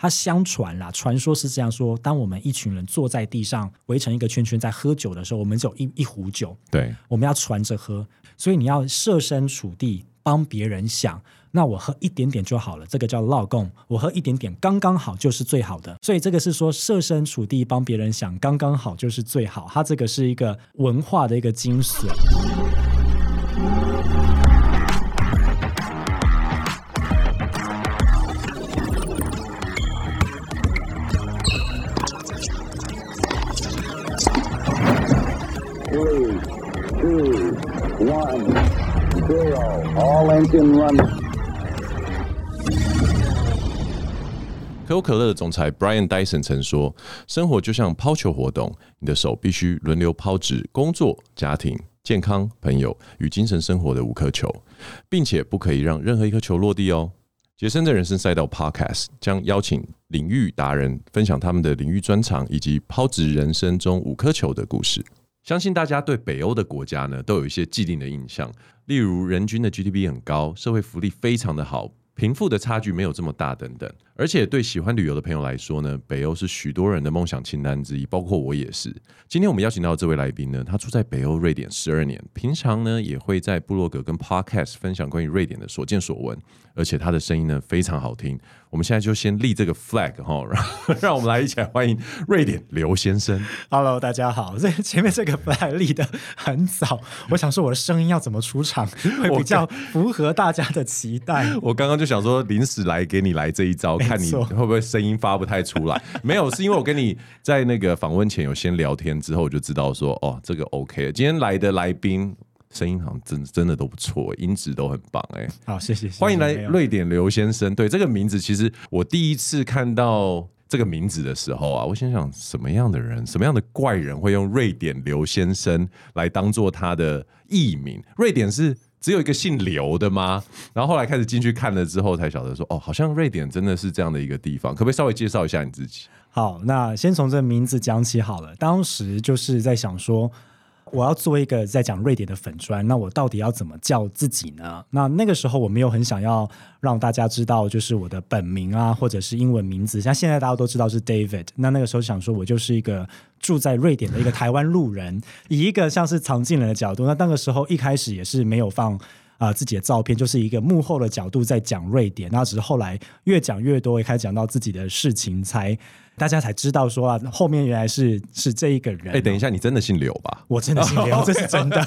他相传啦，传说是这样说：当我们一群人坐在地上围成一个圈圈在喝酒的时候，我们只有一一壶酒，对，我们要传着喝，所以你要设身处地帮别人想。那我喝一点点就好了，这个叫落贡，我喝一点点刚刚好就是最好的。所以这个是说设身处地帮别人想，刚刚好就是最好。它这个是一个文化的一个精髓。可口可乐的总裁 Brian Dyson 曾说：“生活就像抛球活动，你的手必须轮流抛掷工作、家庭、健康、朋友与精神生活的五颗球，并且不可以让任何一颗球落地哦。”杰森的人生赛道 Podcast 将邀请领域达人分享他们的领域专长以及抛掷人生中五颗球的故事。相信大家对北欧的国家呢都有一些既定的印象，例如人均的 GDP 很高，社会福利非常的好。贫富的差距没有这么大，等等。而且对喜欢旅游的朋友来说呢，北欧是许多人的梦想清单之一，包括我也是。今天我们邀请到的这位来宾呢，他住在北欧瑞典十二年，平常呢也会在部落格跟 Podcast 分享关于瑞典的所见所闻，而且他的声音呢非常好听。我们现在就先立这个 flag 哈，让 让我们来一起来欢迎瑞典刘先生。Hello，大家好。这 前面这个 flag 立的很早，我想说我的声音要怎么出场 会比较符合大家的期待。我刚刚就想说临时来给你来这一招，看你会不会声音发不太出来。没有，是因为我跟你在那个访问前有先聊天，之后我就知道说哦，这个 OK。今天来的来宾。声音好像真真的都不错，音质都很棒哎。好，谢谢，谢谢。欢迎来瑞典刘先生。对这个名字，其实我第一次看到这个名字的时候啊，我心想什么样的人，什么样的怪人会用瑞典刘先生来当做他的艺名？瑞典是只有一个姓刘的吗？然后后来开始进去看了之后，才晓得说哦，好像瑞典真的是这样的一个地方。可不可以稍微介绍一下你自己？好，那先从这名字讲起好了。当时就是在想说。我要做一个在讲瑞典的粉砖，那我到底要怎么叫自己呢？那那个时候我没有很想要让大家知道，就是我的本名啊，或者是英文名字。像现在大家都知道是 David，那那个时候想说我就是一个住在瑞典的一个台湾路人，以一个像是藏进人的角度。那那个时候一开始也是没有放啊、呃、自己的照片，就是一个幕后的角度在讲瑞典。那只是后来越讲越多，也开始讲到自己的事情才。大家才知道说啊，后面原来是是这一个人。哎，等一下，你真的姓刘吧？我真的姓刘，这是真的。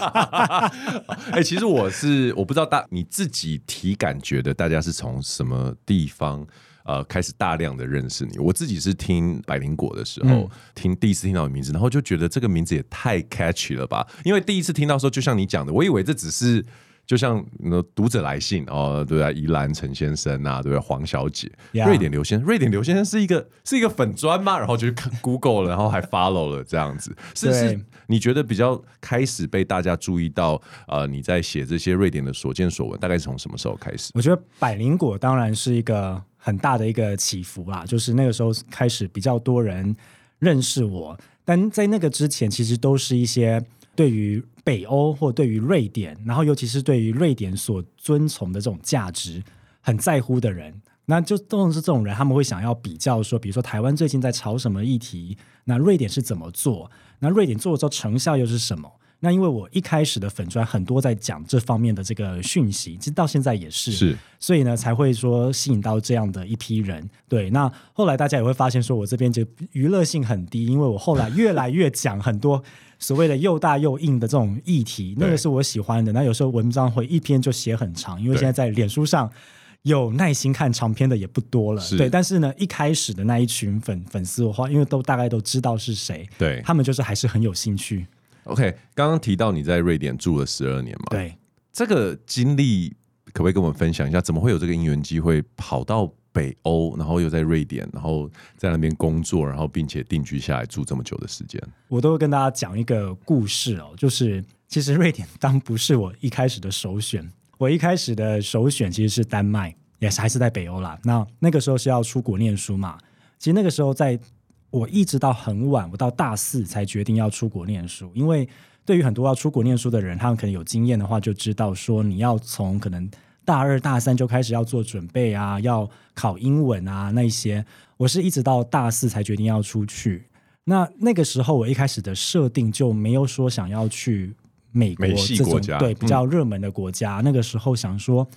哎，其实我是我不知道大你自己体感觉得大家是从什么地方呃开始大量的认识你。我自己是听百灵果的时候，嗯、听第一次听到你名字，然后就觉得这个名字也太 catchy 了吧？因为第一次听到的时候，就像你讲的，我以为这只是。就像那读者来信哦，对啊，宜兰陈先生啊，对不啊，黄小姐，yeah. 瑞典刘先生，瑞典刘先生是一个是一个粉砖吗？然后就去看 Google 了，然后还 follow 了这样子，是不是？你觉得比较开始被大家注意到？呃，你在写这些瑞典的所见所闻，大概是从什么时候开始？我觉得百灵果当然是一个很大的一个起伏啦，就是那个时候开始比较多人认识我，但在那个之前，其实都是一些对于。北欧或对于瑞典，然后尤其是对于瑞典所遵从的这种价值很在乎的人，那就都是这种人，他们会想要比较说，比如说台湾最近在炒什么议题，那瑞典是怎么做？那瑞典做了之后成效又是什么？那因为我一开始的粉砖很多在讲这方面的这个讯息，其实到现在也是，是，所以呢才会说吸引到这样的一批人。对，那后来大家也会发现说我这边就娱乐性很低，因为我后来越来越讲很多。所谓的又大又硬的这种议题，那个是我喜欢的。那有时候文章会一篇就写很长，因为现在在脸书上有耐心看长篇的也不多了。对，但是呢，一开始的那一群粉粉丝的话，因为都大概都知道是谁，对，他们就是还是很有兴趣。OK，刚刚提到你在瑞典住了十二年嘛？对，这个经历可不可以跟我们分享一下？怎么会有这个因缘机会跑到？北欧，然后又在瑞典，然后在那边工作，然后并且定居下来住这么久的时间，我都会跟大家讲一个故事哦。就是其实瑞典当不是我一开始的首选，我一开始的首选其实是丹麦，也是还是在北欧啦。那那个时候是要出国念书嘛？其实那个时候在我一直到很晚，我到大四才决定要出国念书，因为对于很多要出国念书的人，他们可能有经验的话，就知道说你要从可能。大二大三就开始要做准备啊，要考英文啊那些。我是一直到大四才决定要出去。那那个时候我一开始的设定就没有说想要去美国这种对比较热门的国家。嗯、那个时候想说，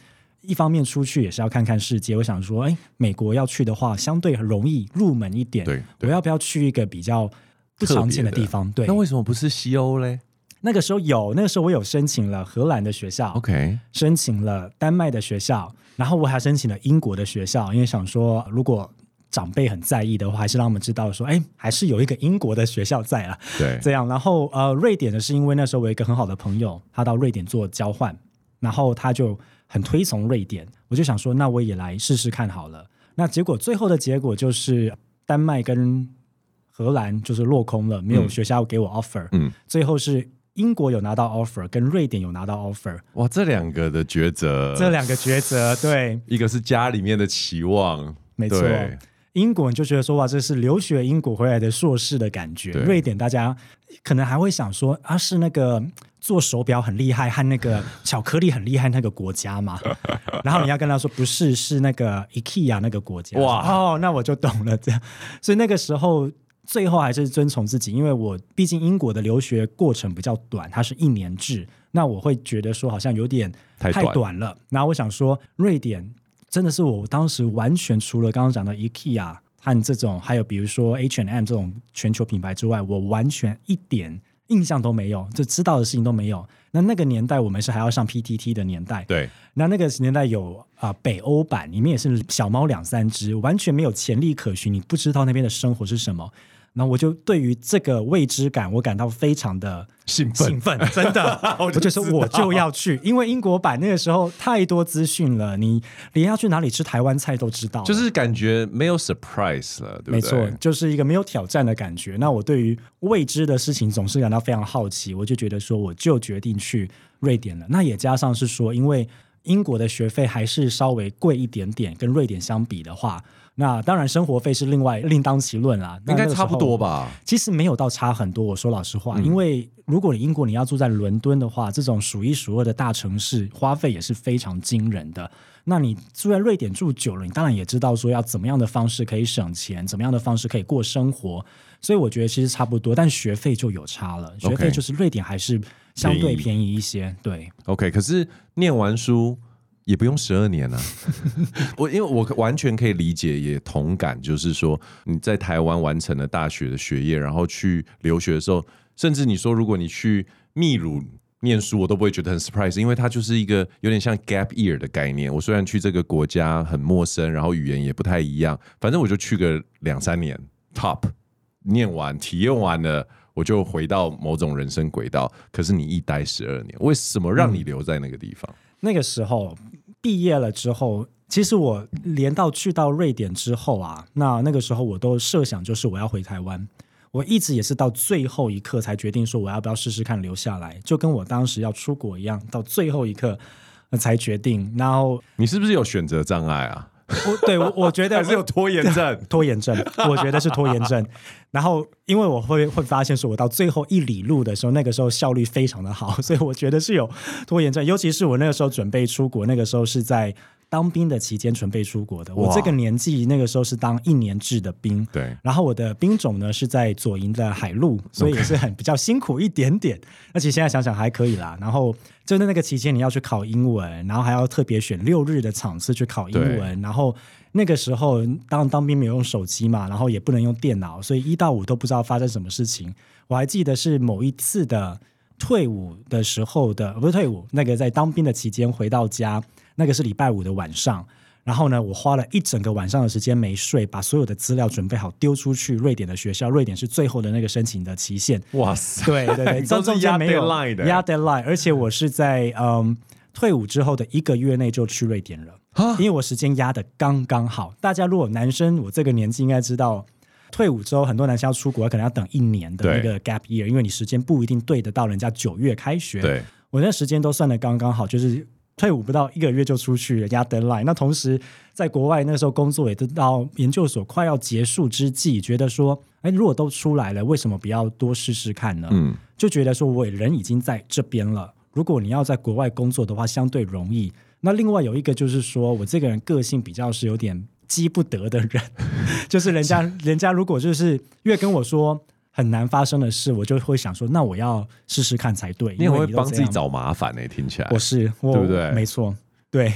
一方面出去也是要看看世界。我想说，哎，美国要去的话，相对很容易入门一点。对，对我要不要去一个比较不常见的地方？对，那为什么不是西欧嘞？那个时候有，那个时候我有申请了荷兰的学校，OK，申请了丹麦的学校，然后我还申请了英国的学校，因为想说如果长辈很在意的话，还是让我们知道说，哎，还是有一个英国的学校在啊。对，这样。然后呃，瑞典呢是因为那时候我有一个很好的朋友，他到瑞典做交换，然后他就很推崇瑞典，我就想说，那我也来试试看好了。那结果最后的结果就是丹麦跟荷兰就是落空了，没有学校给我 offer。嗯，最后是。英国有拿到 offer，跟瑞典有拿到 offer。哇，这两个的抉择，这两个抉择，对，一个是家里面的期望，没错。英国你就觉得说，哇，这是留学英国回来的硕士的感觉。瑞典大家可能还会想说，啊，是那个做手表很厉害和那个巧克力很厉害那个国家嘛？然后你要跟他说，不是，是那个 IKEA 那个国家。哇，哦，那我就懂了。这样，所以那个时候。最后还是遵从自己，因为我毕竟英国的留学过程比较短，它是一年制，那我会觉得说好像有点太短了。然后我想说，瑞典真的是我当时完全除了刚刚讲的 IKEA 和这种，还有比如说 H&M 这种全球品牌之外，我完全一点印象都没有，就知道的事情都没有。那那个年代我们是还要上 PTT 的年代，对。那那个年代有啊、呃、北欧版，里面也是小猫两三只，完全没有潜力可循，你不知道那边的生活是什么。那我就对于这个未知感，我感到非常的兴奋，兴奋，真的，我就说我就要去，因为英国版那个时候太多资讯了，你连要去哪里吃台湾菜都知道，就是感觉没有 surprise 了，对不对？没错，就是一个没有挑战的感觉。那我对于未知的事情总是感到非常好奇，我就觉得说，我就决定去瑞典了。那也加上是说，因为英国的学费还是稍微贵一点点，跟瑞典相比的话。那当然，生活费是另外另当其论啦。应该差不多吧？其实没有到差很多。我说老实话，嗯、因为如果你英国你要住在伦敦的话，这种数一数二的大城市，花费也是非常惊人的。那你住在瑞典住久了，你当然也知道说要怎么样的方式可以省钱，怎么样的方式可以过生活。所以我觉得其实差不多，但学费就有差了。学费就是瑞典还是相对便宜一些。对，OK。可是念完书。也不用十二年啊，我因为我完全可以理解也同感，就是说你在台湾完成了大学的学业，然后去留学的时候，甚至你说如果你去秘鲁念书，我都不会觉得很 surprise，因为它就是一个有点像 gap year 的概念。我虽然去这个国家很陌生，然后语言也不太一样，反正我就去个两三年，top 念完体验完了，我就回到某种人生轨道。可是你一待十二年，为什么让你留在那个地方？嗯那个时候毕业了之后，其实我连到去到瑞典之后啊，那那个时候我都设想就是我要回台湾。我一直也是到最后一刻才决定说我要不要试试看留下来，就跟我当时要出国一样，到最后一刻才决定。然后你是不是有选择障碍啊？我对我我觉得还是有拖延症，拖延症，我觉得是拖延症。然后因为我会会发现说，我到最后一里路的时候，那个时候效率非常的好，所以我觉得是有拖延症。尤其是我那个时候准备出国，那个时候是在。当兵的期间准备出国的，我这个年纪那个时候是当一年制的兵，对。然后我的兵种呢是在左营的海陆，所以也是很比较辛苦一点点。而且现在想想还可以啦。然后就在那个期间，你要去考英文，然后还要特别选六日的场次去考英文。然后那个时候当当兵没有用手机嘛，然后也不能用电脑，所以一到五都不知道发生什么事情。我还记得是某一次的退伍的时候的，不是退伍，那个在当兵的期间回到家。那个是礼拜五的晚上，然后呢，我花了一整个晚上的时间没睡，把所有的资料准备好，丢出去瑞典的学校。瑞典是最后的那个申请的期限。哇塞！对对对，中间没有压 deadline，而且我是在嗯退伍之后的一个月内就去瑞典了，因为我时间压的刚刚好。大家如果男生我这个年纪应该知道，退伍之后很多男生要出国，可能要等一年的那个 gap year，因为你时间不一定对得到人家九月开学。对，我那时间都算的刚刚好，就是。退伍不到一个月就出去了，压 deadline。那同时在国外那时候工作也都到研究所快要结束之际，觉得说，哎，如果都出来了，为什么不要多试试看呢？嗯，就觉得说我人已经在这边了。如果你要在国外工作的话，相对容易。那另外有一个就是说我这个人个性比较是有点急不得的人，就是人家 人家如果就是越跟我说很难发生的事，我就会想说，那我要试试看才对。你也会帮自己找麻烦呢、欸？听起来我是我对不对？没错，对。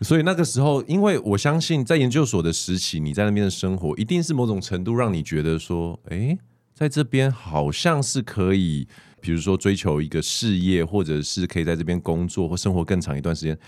所以那个时候，因为我相信在研究所的时期，你在那边的生活一定是某种程度让你觉得说，哎，在这边好像是可以，比如说追求一个事业，或者是可以在这边工作或生活更长一段时间。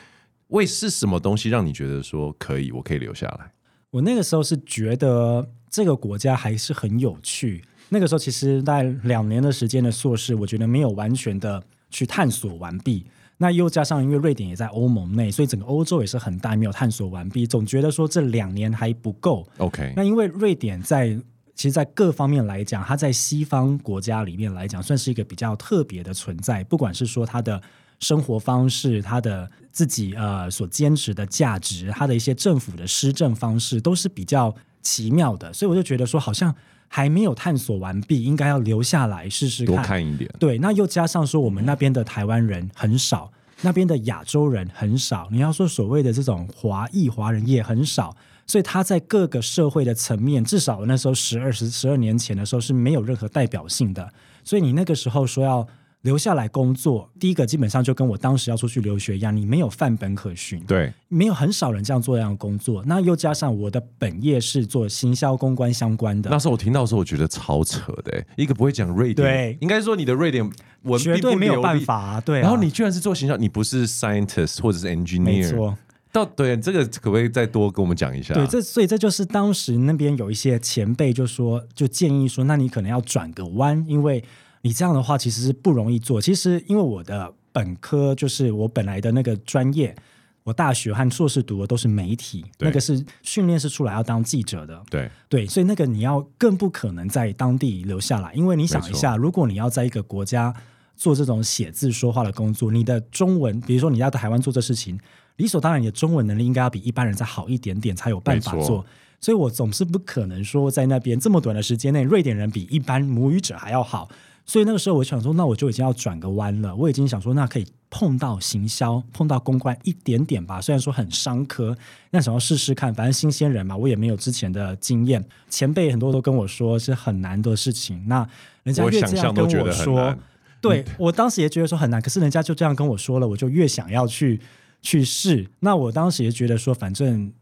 为是什么东西让你觉得说可以，我可以留下来？我那个时候是觉得这个国家还是很有趣。那个时候其实在两年的时间的硕士，我觉得没有完全的去探索完毕。那又加上因为瑞典也在欧盟内，所以整个欧洲也是很大，没有探索完毕。总觉得说这两年还不够。OK，那因为瑞典在其实，在各方面来讲，它在西方国家里面来讲，算是一个比较特别的存在。不管是说它的。生活方式，它的自己呃所坚持的价值，它的一些政府的施政方式都是比较奇妙的，所以我就觉得说好像还没有探索完毕，应该要留下来试试看，多看一点。对，那又加上说我们那边的台湾人很少，那边的亚洲人很少，你要说所谓的这种华裔华人也很少，所以他在各个社会的层面，至少那时候十二十十二年前的时候是没有任何代表性的，所以你那个时候说要。留下来工作，第一个基本上就跟我当时要出去留学一样，你没有范本可循，对，没有很少人这样做这样的工作。那又加上我的本业是做行销公关相关的，那时候我听到的时候，我觉得超扯的，一个不会讲瑞典，对，应该说你的瑞典文绝对没有办法啊，对啊。然后你居然是做行销，你不是 scientist 或者是 engineer，没错。到对这个可不可以再多跟我们讲一下？对，这所以这就是当时那边有一些前辈就说，就建议说，那你可能要转个弯，因为。你这样的话其实是不容易做。其实因为我的本科就是我本来的那个专业，我大学和硕士读的都是媒体，那个是训练是出来要当记者的。对对，所以那个你要更不可能在当地留下来，因为你想一下，如果你要在一个国家做这种写字说话的工作，你的中文，比如说你要在台湾做这事情，理所当然你的中文能力应该要比一般人再好一点点，才有办法做。所以我总是不可能说在那边这么短的时间内，瑞典人比一般母语者还要好。所以那个时候，我想说，那我就已经要转个弯了。我已经想说，那可以碰到行销，碰到公关一点点吧。虽然说很商科，那想要试试看，反正新鲜人嘛，我也没有之前的经验。前辈很多都跟我说是很难的事情。那人家越这样跟我说，我对我当时也觉得说很难。可是人家就这样跟我说了，我就越想要去去试。那我当时也觉得说，反正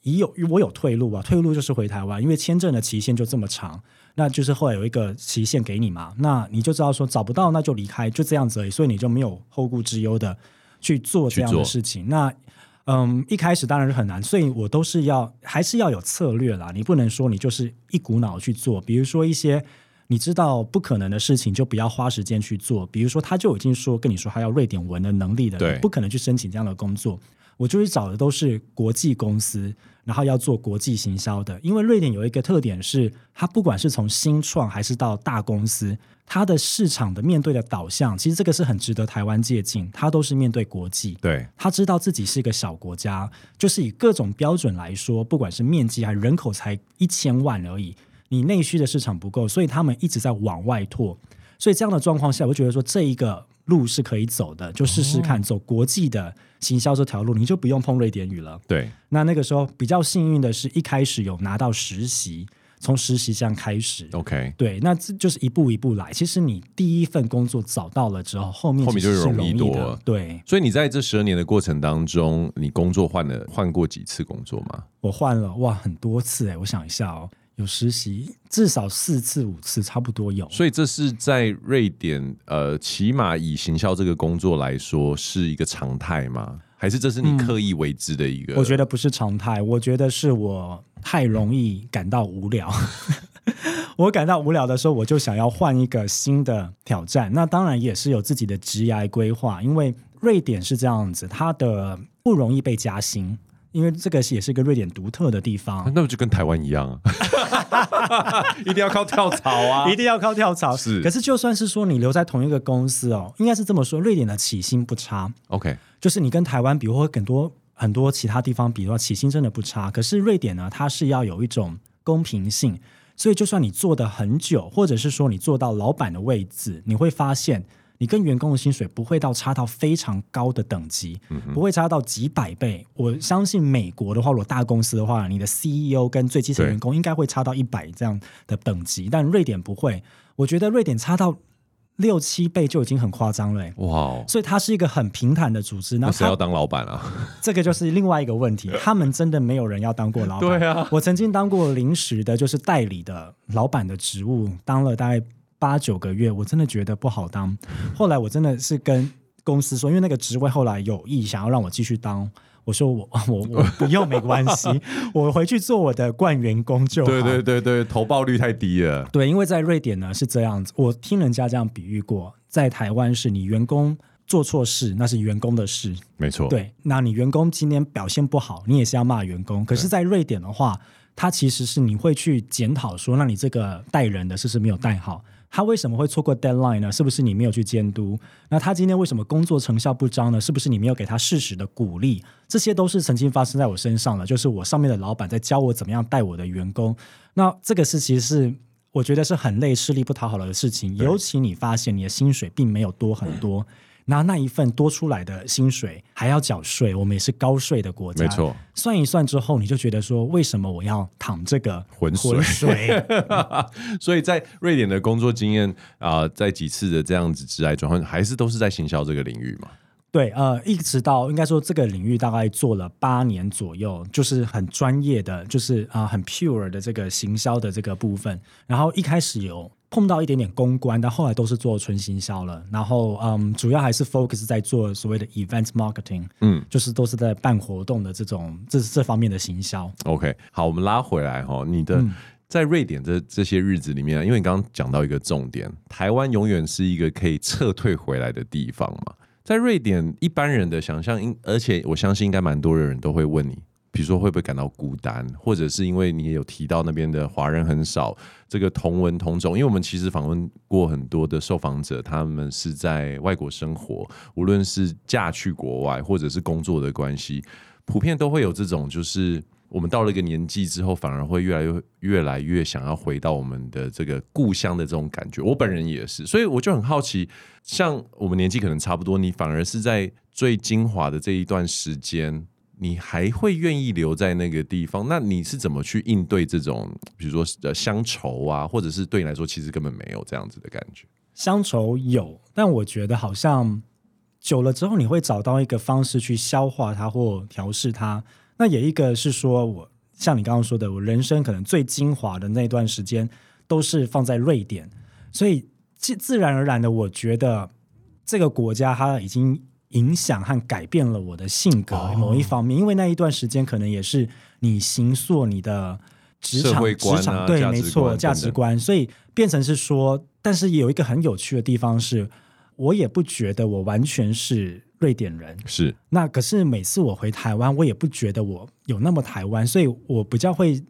已有我有退路啊，退路就是回台湾，因为签证的期限就这么长。那就是后来有一个期限给你嘛，那你就知道说找不到那就离开，就这样子而已，所以你就没有后顾之忧的去做这样的事情。那嗯，一开始当然是很难，所以我都是要还是要有策略啦，你不能说你就是一股脑去做。比如说一些你知道不可能的事情，就不要花时间去做。比如说他就已经说跟你说他要瑞典文的能力的，对，不可能去申请这样的工作。我就是找的都是国际公司。然后要做国际行销的，因为瑞典有一个特点是，它不管是从新创还是到大公司，它的市场的面对的导向，其实这个是很值得台湾借鉴。它都是面对国际，对，它知道自己是一个小国家，就是以各种标准来说，不管是面积还是人口才一千万而已，你内需的市场不够，所以他们一直在往外拓。所以这样的状况下，我觉得说这一个路是可以走的，就试试看走国际的行销这条路，你就不用碰瑞典语了。对，那那个时候比较幸运的是一开始有拿到实习，从实习这样开始。OK，对，那这就是一步一步来。其实你第一份工作找到了之后，后面后面就容易多了。对，所以你在这十二年的过程当中，你工作换了换过几次工作吗？我换了哇，很多次哎，我想一下哦。有实习至少四次五次，差不多有。所以这是在瑞典，呃，起码以行销这个工作来说，是一个常态吗？还是这是你刻意为之的一个？嗯，我觉得不是常态，我觉得是我太容易感到无聊。我感到无聊的时候，我就想要换一个新的挑战。那当然也是有自己的职业规划，因为瑞典是这样子，它的不容易被加薪。因为这个也是一个瑞典独特的地方，那不就跟台湾一样啊？一定要靠跳槽啊！一定要靠跳槽。是，可是就算是说你留在同一个公司哦，应该是这么说，瑞典的起薪不差。OK，就是你跟台湾比，或很多很多其他地方比的话，起薪真的不差。可是瑞典呢，它是要有一种公平性，所以就算你做的很久，或者是说你做到老板的位置，你会发现你跟员工的薪水不会到差到非常高的等级，嗯不会差到几百倍。我相信美国的话，如果大公司的话，你的 CEO 跟最基层员工应该会差到一百这样的等级，但瑞典不会。我觉得瑞典差到六七倍就已经很夸张了、欸，哇哦，所以它是一个很平坦的组织。那谁要当老板啊？这个就是另外一个问题，他们真的没有人要当过老板。对啊，我曾经当过临时的，就是代理的老板的职务，当了大概八九个月，我真的觉得不好当。后来我真的是跟公司说，因为那个职位后来有意想要让我继续当。我说我我我不用没关系，我回去做我的冠员工就好。对对对对，投报率太低了。对，因为在瑞典呢是这样子，我听人家这样比喻过，在台湾是你员工做错事，那是员工的事，没错。对，那你员工今天表现不好，你也是要骂员工。可是，在瑞典的话，他其实是你会去检讨说，那你这个带人的是不是没有带好？他为什么会错过 deadline 呢？是不是你没有去监督？那他今天为什么工作成效不彰呢？是不是你没有给他适时的鼓励？这些都是曾经发生在我身上的，就是我上面的老板在教我怎么样带我的员工。那这个事其实是我觉得是很累、吃力不讨好的事情，尤其你发现你的薪水并没有多很多。嗯拿那一份多出来的薪水还要缴税，我们也是高税的国家，没错。算一算之后，你就觉得说，为什么我要躺这个浑水？浑水 所以在瑞典的工作经验啊、呃，在几次的这样子职来转换，还是都是在行销这个领域嘛？对，呃，一直到应该说这个领域大概做了八年左右，就是很专业的，就是啊、呃，很 pure 的这个行销的这个部分。然后一开始有。碰到一点点公关，但后来都是做纯行销了。然后，嗯，主要还是 focus 在做所谓的 event marketing，嗯，就是都是在办活动的这种这这方面的行销。OK，好，我们拉回来哈，你的、嗯、在瑞典这这些日子里面，因为你刚刚讲到一个重点，台湾永远是一个可以撤退回来的地方嘛。在瑞典，一般人的想象，应而且我相信应该蛮多的人都会问你。比如说会不会感到孤单，或者是因为你也有提到那边的华人很少，这个同文同种。因为我们其实访问过很多的受访者，他们是在外国生活，无论是嫁去国外，或者是工作的关系，普遍都会有这种，就是我们到了一个年纪之后，反而会越来越越来越想要回到我们的这个故乡的这种感觉。我本人也是，所以我就很好奇，像我们年纪可能差不多，你反而是在最精华的这一段时间。你还会愿意留在那个地方？那你是怎么去应对这种，比如说呃乡愁啊，或者是对你来说其实根本没有这样子的感觉？乡愁有，但我觉得好像久了之后，你会找到一个方式去消化它或调试它。那也一个是说我像你刚刚说的，我人生可能最精华的那段时间都是放在瑞典，所以自自然而然的，我觉得这个国家它已经。影响和改变了我的性格某一方面，哦、因为那一段时间可能也是你形塑你的职场、啊、职场对，没错，价值观，所以变成是说，但是有一个很有趣的地方是，我也不觉得我完全是瑞典人，是。那可是每次我回台湾，我也不觉得我有那么台湾，所以我比较会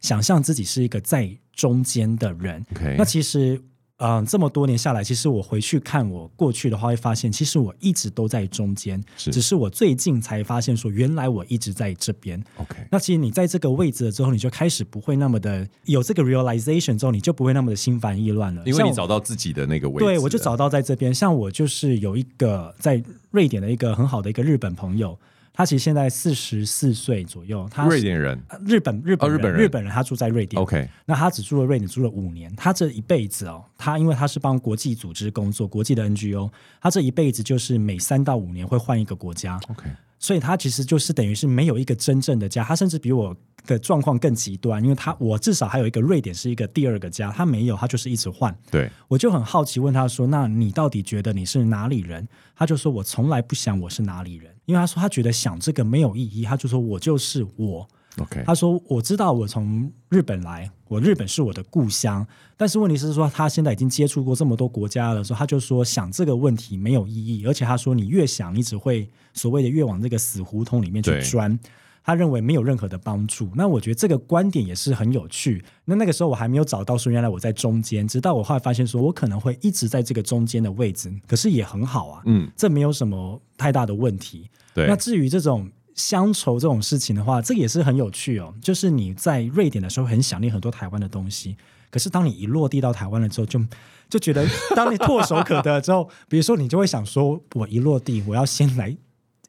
想象自己是一个在中间的人。那其实。嗯，这么多年下来，其实我回去看我过去的话，会发现其实我一直都在中间，是只是我最近才发现说，原来我一直在这边。OK，那其实你在这个位置了之后，你就开始不会那么的有这个 realization 之后，你就不会那么的心烦意乱了，因为你找到自己的那个位置。对，我就找到在这边。像我就是有一个在瑞典的一个很好的一个日本朋友。他其实现在四十四岁左右，他瑞典人，日本日本，哦、日本人，日本人，他住在瑞典。OK，那他只住了瑞典住了五年，他这一辈子哦，他因为他是帮国际组织工作，国际的 NGO，他这一辈子就是每三到五年会换一个国家。OK。所以他其实就是等于是没有一个真正的家，他甚至比我的状况更极端，因为他我至少还有一个瑞典是一个第二个家，他没有，他就是一直换。对，我就很好奇问他说：“那你到底觉得你是哪里人？”他就说：“我从来不想我是哪里人，因为他说他觉得想这个没有意义。”他就说：“我就是我。” OK，他说：“我知道我从日本来，我日本是我的故乡，但是问题是说他现在已经接触过这么多国家了，说他就说想这个问题没有意义，而且他说你越想，你只会所谓的越往这个死胡同里面去钻。他认为没有任何的帮助。那我觉得这个观点也是很有趣。那那个时候我还没有找到说原来我在中间，直到我后来发现说我可能会一直在这个中间的位置，可是也很好啊，嗯，这没有什么太大的问题。对，那至于这种。乡愁这种事情的话，这个也是很有趣哦。就是你在瑞典的时候很想念很多台湾的东西，可是当你一落地到台湾了之后，就就觉得当你唾手可得之后，比如说你就会想说，我一落地我要先来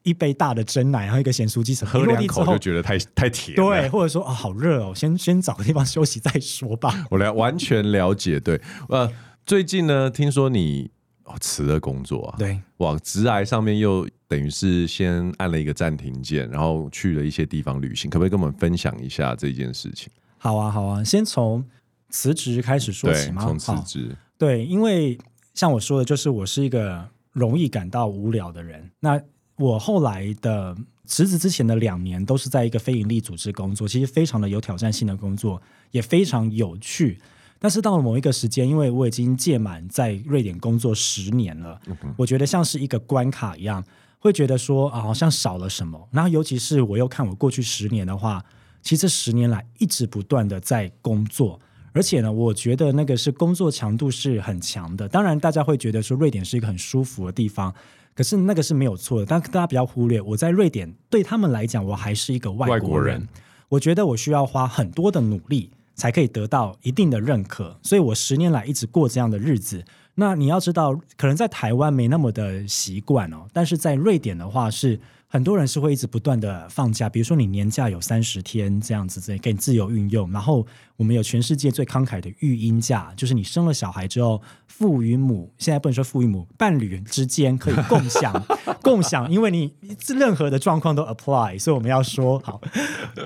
一杯大的珍奶，然后一个咸酥鸡，喝两口就觉得太太甜，对，或者说啊、哦、好热哦，先先找个地方休息再说吧。我了完全了解，对，呃，最近呢，听说你。哦，辞了工作啊？对，往直癌上面又等于是先按了一个暂停键，然后去了一些地方旅行，可不可以跟我们分享一下这件事情？好啊，好啊，先从辞职开始说起嘛。从辞职，对，因为像我说的，就是我是一个容易感到无聊的人。那我后来的辞职之前的两年，都是在一个非营利组织工作，其实非常的有挑战性的工作，也非常有趣。但是到了某一个时间，因为我已经届满在瑞典工作十年了，我觉得像是一个关卡一样，会觉得说啊，好像少了什么。然后尤其是我又看我过去十年的话，其实这十年来一直不断的在工作，而且呢，我觉得那个是工作强度是很强的。当然，大家会觉得说瑞典是一个很舒服的地方，可是那个是没有错的。但大家不要忽略，我在瑞典对他们来讲，我还是一个外国人。外国人。我觉得我需要花很多的努力。才可以得到一定的认可，所以我十年来一直过这样的日子。那你要知道，可能在台湾没那么的习惯哦，但是在瑞典的话是。很多人是会一直不断的放假，比如说你年假有三十天这样子，这给你自由运用。然后我们有全世界最慷慨的育婴假，就是你生了小孩之后，父与母现在不能说父与母，伴侣之间可以共享 共享，因为你任何的状况都 apply，所以我们要说好，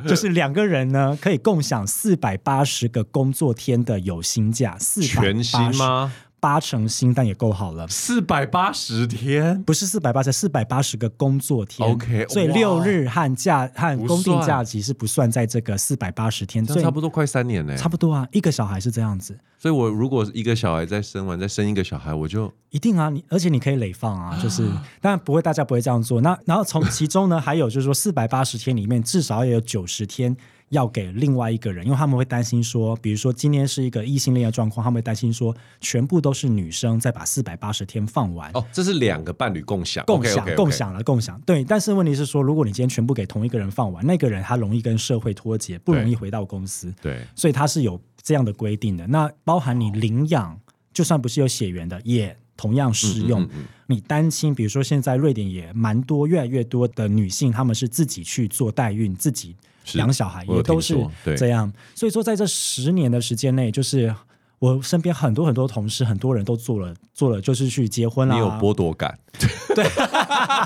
就是两个人呢可以共享四百八十个工作天的有薪假，四百八十，全薪吗？八成新，但也够好了。四百八十天，不是四百八十，四百八十个工作天。OK，所以六日和假和公定假期是不算在这个四百八十天。这差不多快三年呢。差不多啊，一个小孩是这样子。所以我如果一个小孩再生完，再生一个小孩，我就一定啊，你而且你可以累放啊，就是当然不会，大家不会这样做。那然后从其中呢，还有就是说四百八十天里面，至少也有九十天。要给另外一个人，因为他们会担心说，比如说今天是一个异性恋的状况，他们会担心说，全部都是女生再把四百八十天放完。哦，这是两个伴侣共享，共享，okay, okay, okay. 共享了，共享。对，但是问题是说，如果你今天全部给同一个人放完，那个人他容易跟社会脱节，不容易回到公司。对，所以他是有这样的规定的。那包含你领养，就算不是有血缘的，也同样适用。嗯嗯嗯嗯。你担心，比如说现在瑞典也蛮多，越来越多的女性，她们是自己去做代孕，自己。养小孩也都是这样，所以说在这十年的时间内，就是我身边很多很多同事，很多人都做了做了，就是去结婚了。你有剥夺感？对，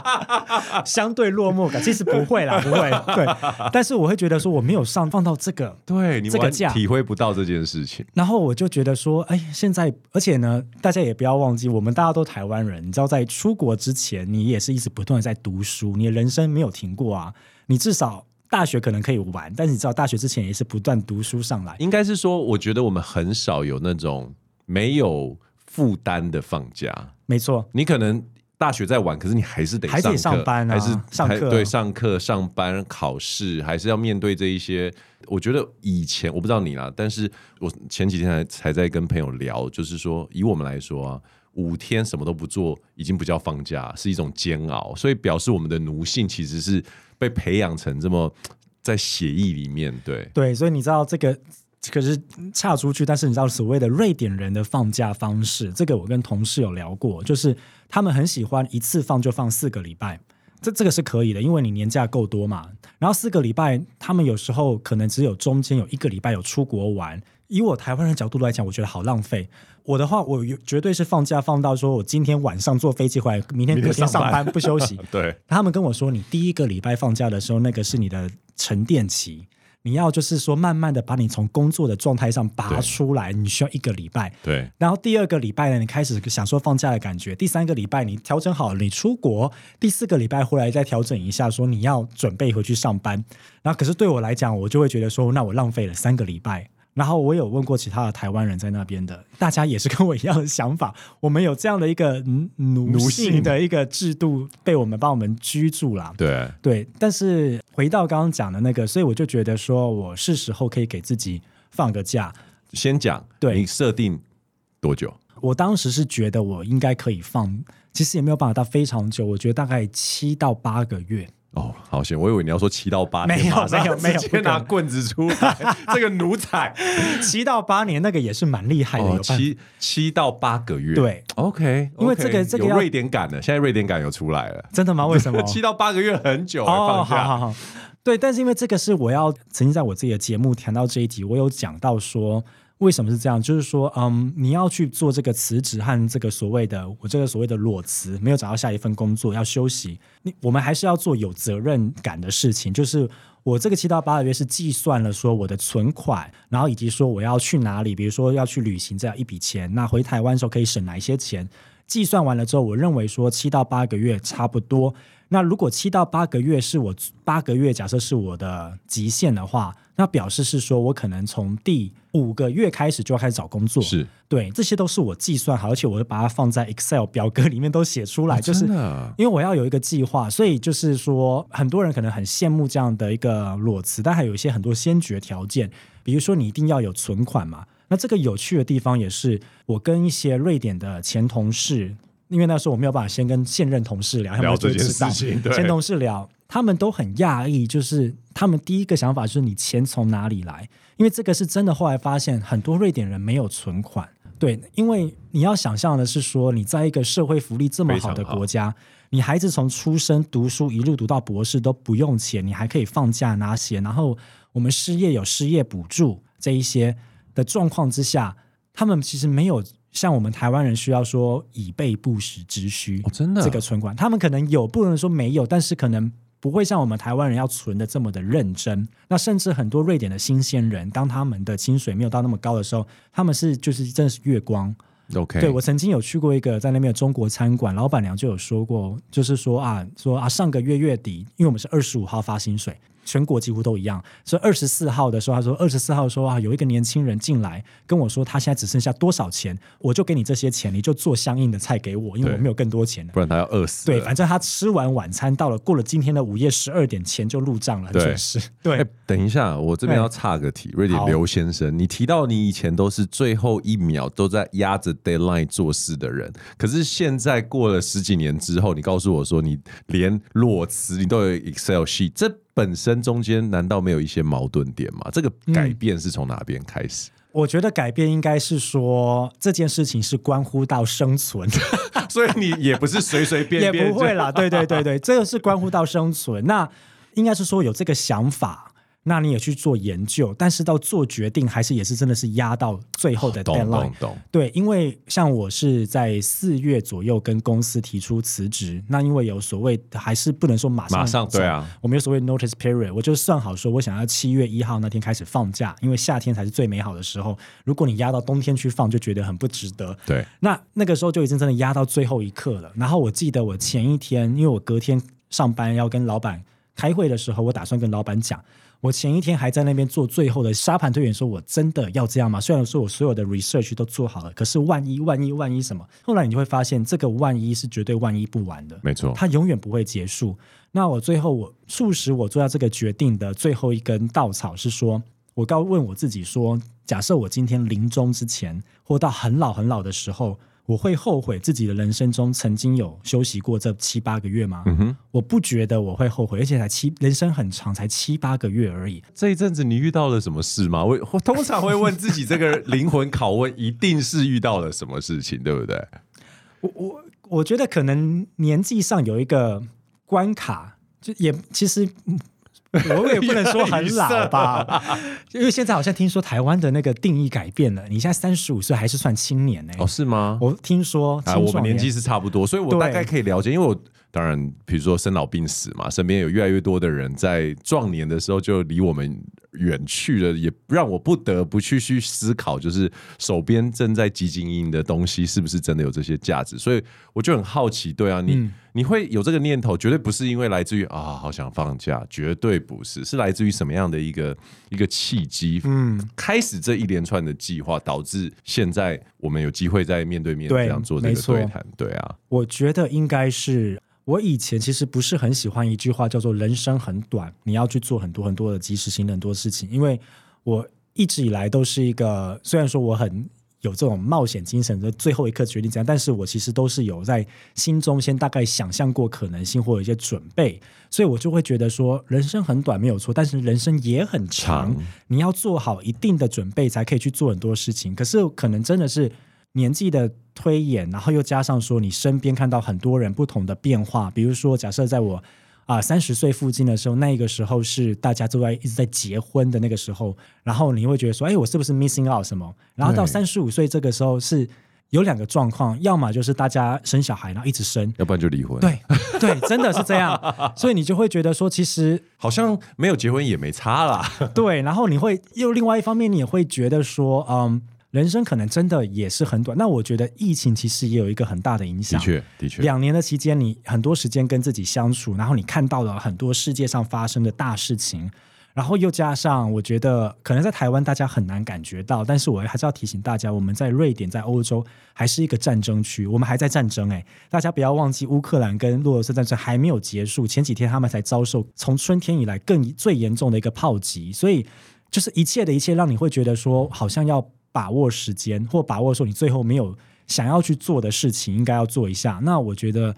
相对落寞感，其实不会啦，不会。对，但是我会觉得说我没有上放到这个，对你这个假体会不到这件事情。然后我就觉得说，哎，现在而且呢，大家也不要忘记，我们大家都台湾人，你知道，在出国之前，你也是一直不断的在读书，你的人生没有停过啊，你至少。大学可能可以玩，但是你知道，大学之前也是不断读书上来。应该是说，我觉得我们很少有那种没有负担的放假。没错，你可能大学在玩，可是你还是得上课，还得上班啊，还是上课，对，上课、上班、考试，还是要面对这一些。我觉得以前我不知道你啦，但是我前几天才才在跟朋友聊，就是说，以我们来说啊，五天什么都不做，已经不叫放假，是一种煎熬。所以表示我们的奴性其实是。被培养成这么在血液里面，对对，所以你知道这个可是差出去，但是你知道所谓的瑞典人的放假方式，这个我跟同事有聊过，就是他们很喜欢一次放就放四个礼拜，这这个是可以的，因为你年假够多嘛。然后四个礼拜，他们有时候可能只有中间有一个礼拜有出国玩。以我台湾人角度来讲，我觉得好浪费。我的话，我绝对是放假放到说，我今天晚上坐飞机回来，明天隔天上班不休息。对，他们跟我说，你第一个礼拜放假的时候，那个是你的沉淀期，你要就是说慢慢的把你从工作的状态上拔出来，你需要一个礼拜。对，然后第二个礼拜呢，你开始享受放假的感觉。第三个礼拜你调整好了，你出国。第四个礼拜回来再调整一下，说你要准备回去上班。然后可是对我来讲，我就会觉得说，那我浪费了三个礼拜。然后我有问过其他的台湾人在那边的，大家也是跟我一样的想法。我们有这样的一个奴性的一个制度，被我们帮我们居住了。对对，但是回到刚刚讲的那个，所以我就觉得说，我是时候可以给自己放个假。先讲，对，你设定多久？我当时是觉得我应该可以放，其实也没有办法到非常久，我觉得大概七到八个月。哦，好险！我以为你要说七到八年，没有没有没有，直接拿棍子出来，这个奴才七到八年那个也是蛮厉害的，哦、七七到八个月，对，OK，, okay 因为这个这个有瑞典感的，现在瑞典感有出来了，真的吗？为什么七到八个月很久？哦，好好好，对，但是因为这个是我要曾经在我自己的节目谈到这一集，我有讲到说。为什么是这样？就是说，嗯，你要去做这个辞职和这个所谓的我这个所谓的裸辞，没有找到下一份工作要休息，你我们还是要做有责任感的事情。就是我这个七到八个月是计算了说我的存款，然后以及说我要去哪里，比如说要去旅行这样一笔钱，那回台湾的时候可以省哪一些钱？计算完了之后，我认为说七到八个月差不多。那如果七到八个月是我八个月，假设是我的极限的话，那表示是说我可能从第五个月开始就要开始找工作。是对，这些都是我计算好，而且我会把它放在 Excel 表格里面都写出来，哦、就是因为我要有一个计划，所以就是说很多人可能很羡慕这样的一个裸辞，但还有一些很多先决条件，比如说你一定要有存款嘛。那这个有趣的地方也是我跟一些瑞典的前同事。因为那时候我没有办法先跟现任同事聊，他们就会知道，前同事聊，他们都很讶异，就是他们第一个想法就是你钱从哪里来？因为这个是真的。后来发现很多瑞典人没有存款，对，因为你要想象的是说，你在一个社会福利这么好的国家，你孩子从出生读书一路读到博士都不用钱，你还可以放假拿钱，然后我们失业有失业补助这一些的状况之下，他们其实没有。像我们台湾人需要说以备不时之需，真的这个存款，他们可能有，不能说没有，但是可能不会像我们台湾人要存的这么的认真。那甚至很多瑞典的新鲜人，当他们的薪水没有到那么高的时候，他们是就是真的是月光。OK，对，我曾经有去过一个在那边的中国餐馆，老板娘就有说过，就是说啊，说啊上个月月底，因为我们是二十五号发薪水。全国几乎都一样，所以二十四号的时候，他说二十四号说啊，有一个年轻人进来跟我说，他现在只剩下多少钱，我就给你这些钱，你就做相应的菜给我，因为我没有更多钱了，不然他要饿死。对，反正他吃完晚餐到了，过了今天的午夜十二点，钱就入账了，确实。对，欸，等一下，我这边要岔个题，瑞典刘先生，你提到你以前都是最后一秒都在压着 deadline 做事的人，可是现在过了十几年之后，你告诉我说你连裸辞你都有 Excel sheet，这。本身中间难道没有一些矛盾点吗？这个改变是从哪边开始？嗯，我觉得改变应该是说这件事情是关乎到生存，所以你也不是随随便便 也不会啦。对对对对，这个是关乎到生存。那应该是说有这个想法。那你也去做研究，但是到做决定还是也是真的是压到最后的 deadline。对，因为像我是在四月左右跟公司提出辞职，那因为有所谓还是不能说马上马上对啊，我们有所谓 notice period，我就算好说我想要七月一号那天开始放假，因为夏天才是最美好的时候。如果你压到冬天去放，就觉得很不值得。对，那那个时候就已经真的压到最后一刻了。然后我记得我前一天，因为我隔天上班要跟老板开会的时候，我打算跟老板讲。我前一天还在那边做最后的沙盘推演，说我真的要这样吗？虽然说我所有的 research 都做好了，可是万一万一万一什么？后来你就会发现，这个万一是绝对万一不完的，没错，它永远不会结束。那我最后我促使我做到这个决定的最后一根稻草是说，我刚问我自己说，假设我今天临终之前，或到很老很老的时候。我会后悔自己的人生中曾经有休息过这七八个月吗？嗯哼，我不觉得我会后悔，而且才七，人生很长，才七八个月而已。这一阵子你遇到了什么事吗？我我通常会问自己这个灵魂拷问，一定是遇到了什么事情，对不对？我我我觉得可能年纪上有一个关卡，就也其实。我也不能说很老吧，因为现在好像听说台湾的那个定义改变了，你现在三十五岁还是算青年呢？哦，是吗？我听说，啊，我们年纪是差不多，所以我大概可以了解，因为我。当然，比如说生老病死嘛，身边有越来越多的人在壮年的时候就离我们远去了，也让我不得不去去思考，就是手边正在汲汲营营的东西是不是真的有这些价值？所以我就很好奇，对啊，你、嗯、你会有这个念头，绝对不是因为来自于啊，好想放假，绝对不是，是来自于什么样的一个一个契机？嗯，开始这一连串的计划，导致现在我们有机会在面对面这样做这个对谈，对啊，我觉得应该是。我以前其实不是很喜欢一句话，叫做“人生很短，你要去做很多很多的及时性的很多事情”。因为我一直以来都是一个，虽然说我很有这种冒险精神的最后一刻决定怎样，但是我其实都是有在心中先大概想象过可能性或有一些准备，所以我就会觉得说，人生很短没有错，但是人生也很长，长你要做好一定的准备才可以去做很多事情。可是可能真的是年纪的推演，然后又加上说你身边看到很多人不同的变化，比如说假设在我。啊，三十岁附近的时候，那个时候是大家都在一直在结婚的那个时候，然后你会觉得说，哎，我是不是 missing out 什么？然后到三十五岁这个时候是有两个状况，要么就是大家生小孩，然后一直生，要不然就离婚。对对，真的是这样，所以你就会觉得说，其实好像没有结婚也没差啦。对，然后你会又另外一方面，你也会觉得说，嗯。人生可能真的也是很短，那我觉得疫情其实也有一个很大的影响。的确，的确，两年的期间，你很多时间跟自己相处，然后你看到了很多世界上发生的大事情，然后又加上，我觉得可能在台湾大家很难感觉到，但是我还是要提醒大家，我们在瑞典，在欧洲还是一个战争区，我们还在战争哎，大家不要忘记乌克兰跟俄罗斯战争还没有结束，前几天他们才遭受从春天以来更最严重的一个炮击，所以就是一切的一切让你会觉得说好像要。把握时间，或把握说你最后没有想要去做的事情，应该要做一下。那我觉得，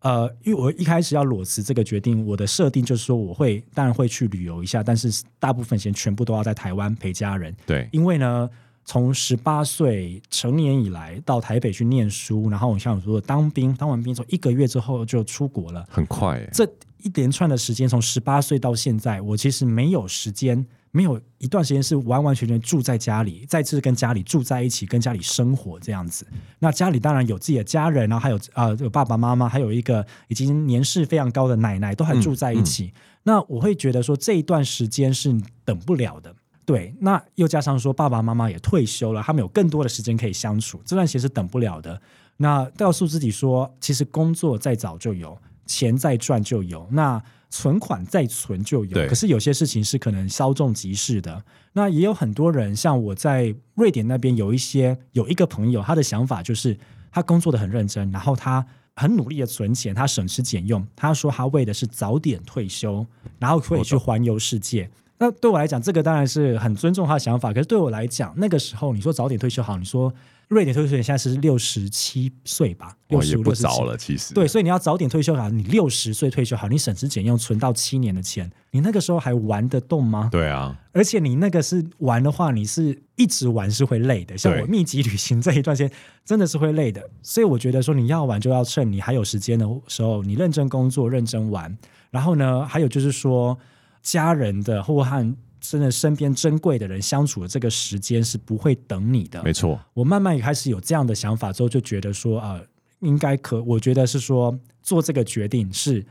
呃，因为我一开始要裸辞这个决定，我的设定就是说，我会当然会去旅游一下，但是大部分时间全部都要在台湾陪家人。对，因为呢，从十八岁成年以来到台北去念书，然后我像我说的当兵，当完兵之后一个月之后就出国了，很快。这一连串的时间，从十八岁到现在，我其实没有时间。没有一段时间是完完全全住在家里，再次跟家里住在一起，跟家里生活这样子。那家里当然有自己的家人，然后还有啊、呃，有爸爸妈妈，还有一个已经年事非常高的奶奶，都还住在一起。嗯嗯、那我会觉得说这一段时间是等不了的。对，那又加上说爸爸妈妈也退休了，他们有更多的时间可以相处，这段时间是等不了的。那告诉自己说，其实工作再早就有，钱再赚就有。那存款再存就有，可是有些事情是可能稍纵即逝的。那也有很多人，像我在瑞典那边有一些有一个朋友，他的想法就是他工作的很认真，然后他很努力的存钱，他省吃俭用。他说他为的是早点退休，然后可以去环游世界。那对我来讲，这个当然是很尊重他的想法。可是对我来讲，那个时候你说早点退休好，你说。瑞典退休年现在是六十七岁吧，六十五六十七了，其实对，所以你要早点退休好，你六十岁退休好，你省吃俭用存到七年的钱，你那个时候还玩得动吗？对啊，而且你那个是玩的话，你是一直玩是会累的，像我密集旅行这一段时间真的是会累的，所以我觉得说你要玩就要趁你还有时间的时候，你认真工作，认真玩，然后呢，还有就是说家人的或和。真的身边珍贵的人相处的这个时间是不会等你的，没错。我慢慢也开始有这样的想法之后，就觉得说，呃，应该可，我觉得是说做这个决定是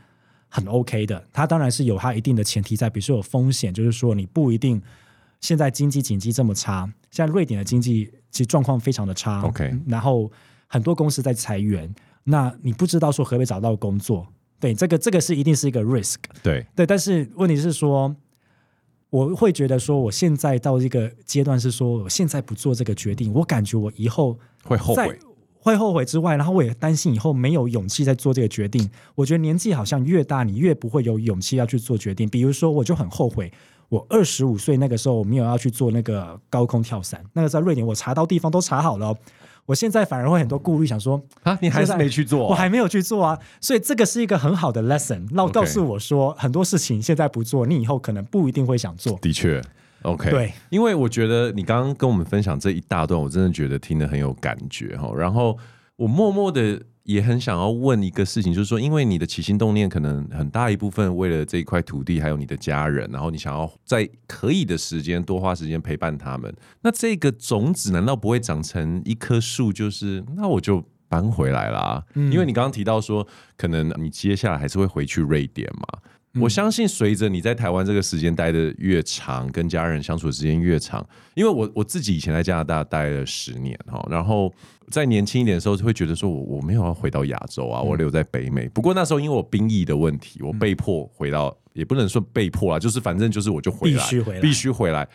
很 OK 的。它当然是有它一定的前提在，比如说有风险，就是说你不一定现在经济景气这么差，现在瑞典的经济其实状况非常的差，OK。然后很多公司在裁员，那你不知道说可不可以找到工作，对，这个这个是一定是一个 risk，对对。但是问题是说。我会觉得说，我现在到这个阶段是说，我现在不做这个决定，我感觉我以后会后悔，会后悔之外，然后我也担心以后没有勇气再做这个决定。我觉得年纪好像越大，你越不会有勇气要去做决定。比如说，我就很后悔，我二十五岁那个时候我没有要去做那个高空跳伞。那个在瑞典，我查到地方都查好了哦。我现在反而会很多顾虑，想说啊，你还是没去做啊？我还没有去做啊，所以这个是一个很好的 lesson，那告诉我说很多事情现在不做，你以后可能不一定会想做。的确，OK，对，因为我觉得你刚刚跟我们分享这一大段，我真的觉得听得很有感觉哈，然后我默默的。也很想要问一个事情，就是说，因为你的起心动念可能很大一部分为了这一块土地，还有你的家人，然后你想要在可以的时间多花时间陪伴他们。那这个种子难道不会长成一棵树？就是那我就搬回来啦。因为你刚刚提到说，可能你接下来还是会回去瑞典嘛。我相信随着你在台湾这个时间待的越长，跟家人相处的时间越长，因为我我自己以前在加拿大待了十年哈，然后在年轻一点的时候就会觉得说我我没有要回到亚洲啊，我留在北美。不过那时候因为我兵役的问题，我被迫回到，也不能说被迫啊，就是反正就是我就回来，必须回来，必须回来。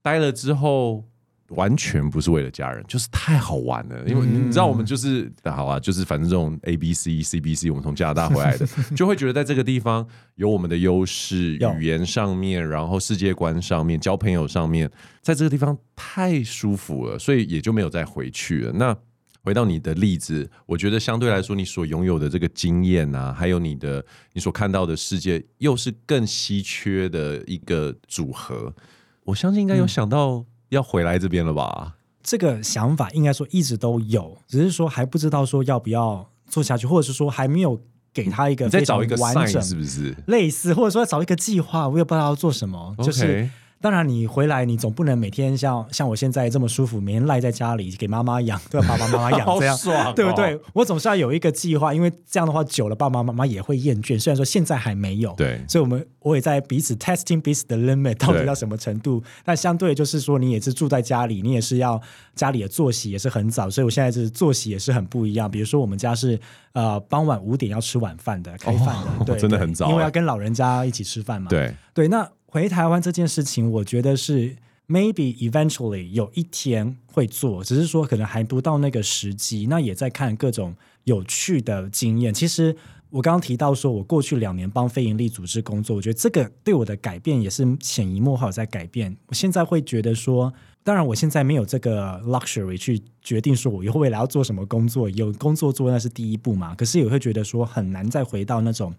待了之后，完全不是为了家人，就是太好玩了。因为你知道，我们就是好啊，就是反正这种 A B C C B C，我们从加拿大回来的，就会觉得在这个地方有我们的优势，语言上面，然后世界观上面，交朋友上面，在这个地方太舒服了，所以也就没有再回去了。那回到你的例子，我觉得相对来说，你所拥有的这个经验啊，还有你的你所看到的世界，又是更稀缺的一个组合。我相信应该有想到要回来这边了吧？嗯，这个想法应该说一直都有，只是说还不知道说要不要做下去，或者是说还没有给他一个再找一个 sign，是不是类似，或者说找一个计划，我也不知道要做什么，就是。Okay. 当然，你回来，你总不能每天像像我现在这么舒服，每天赖在家里给妈妈养，对爸爸妈妈养这样，爽哦、对不对？我总是要有一个计划，因为这样的话久了，爸爸妈妈也会厌倦。虽然说现在还没有，对，所以我们我也在彼此 testing 彼此的 limit 到底到什么程度。但相对就是说，你也是住在家里，你也是要家里的作息也是很早，所以我现在是作息也是很不一样。比如说，我们家是呃傍晚五点要吃晚饭的，开饭的，哦、对，真的很早，因为要跟老人家一起吃饭嘛。对对，那。回台湾这件事情，我觉得是 maybe eventually 有一天会做，只是说可能还不到那个时机。那也在看各种有趣的经验。其实我刚刚提到说，我过去两年帮非营利组织工作，我觉得这个对我的改变也是潜移默化在改变。我现在会觉得说，当然我现在没有这个 luxury 去决定说我以后未来要做什么工作，有工作做那是第一步嘛。可是也会觉得说很难再回到那种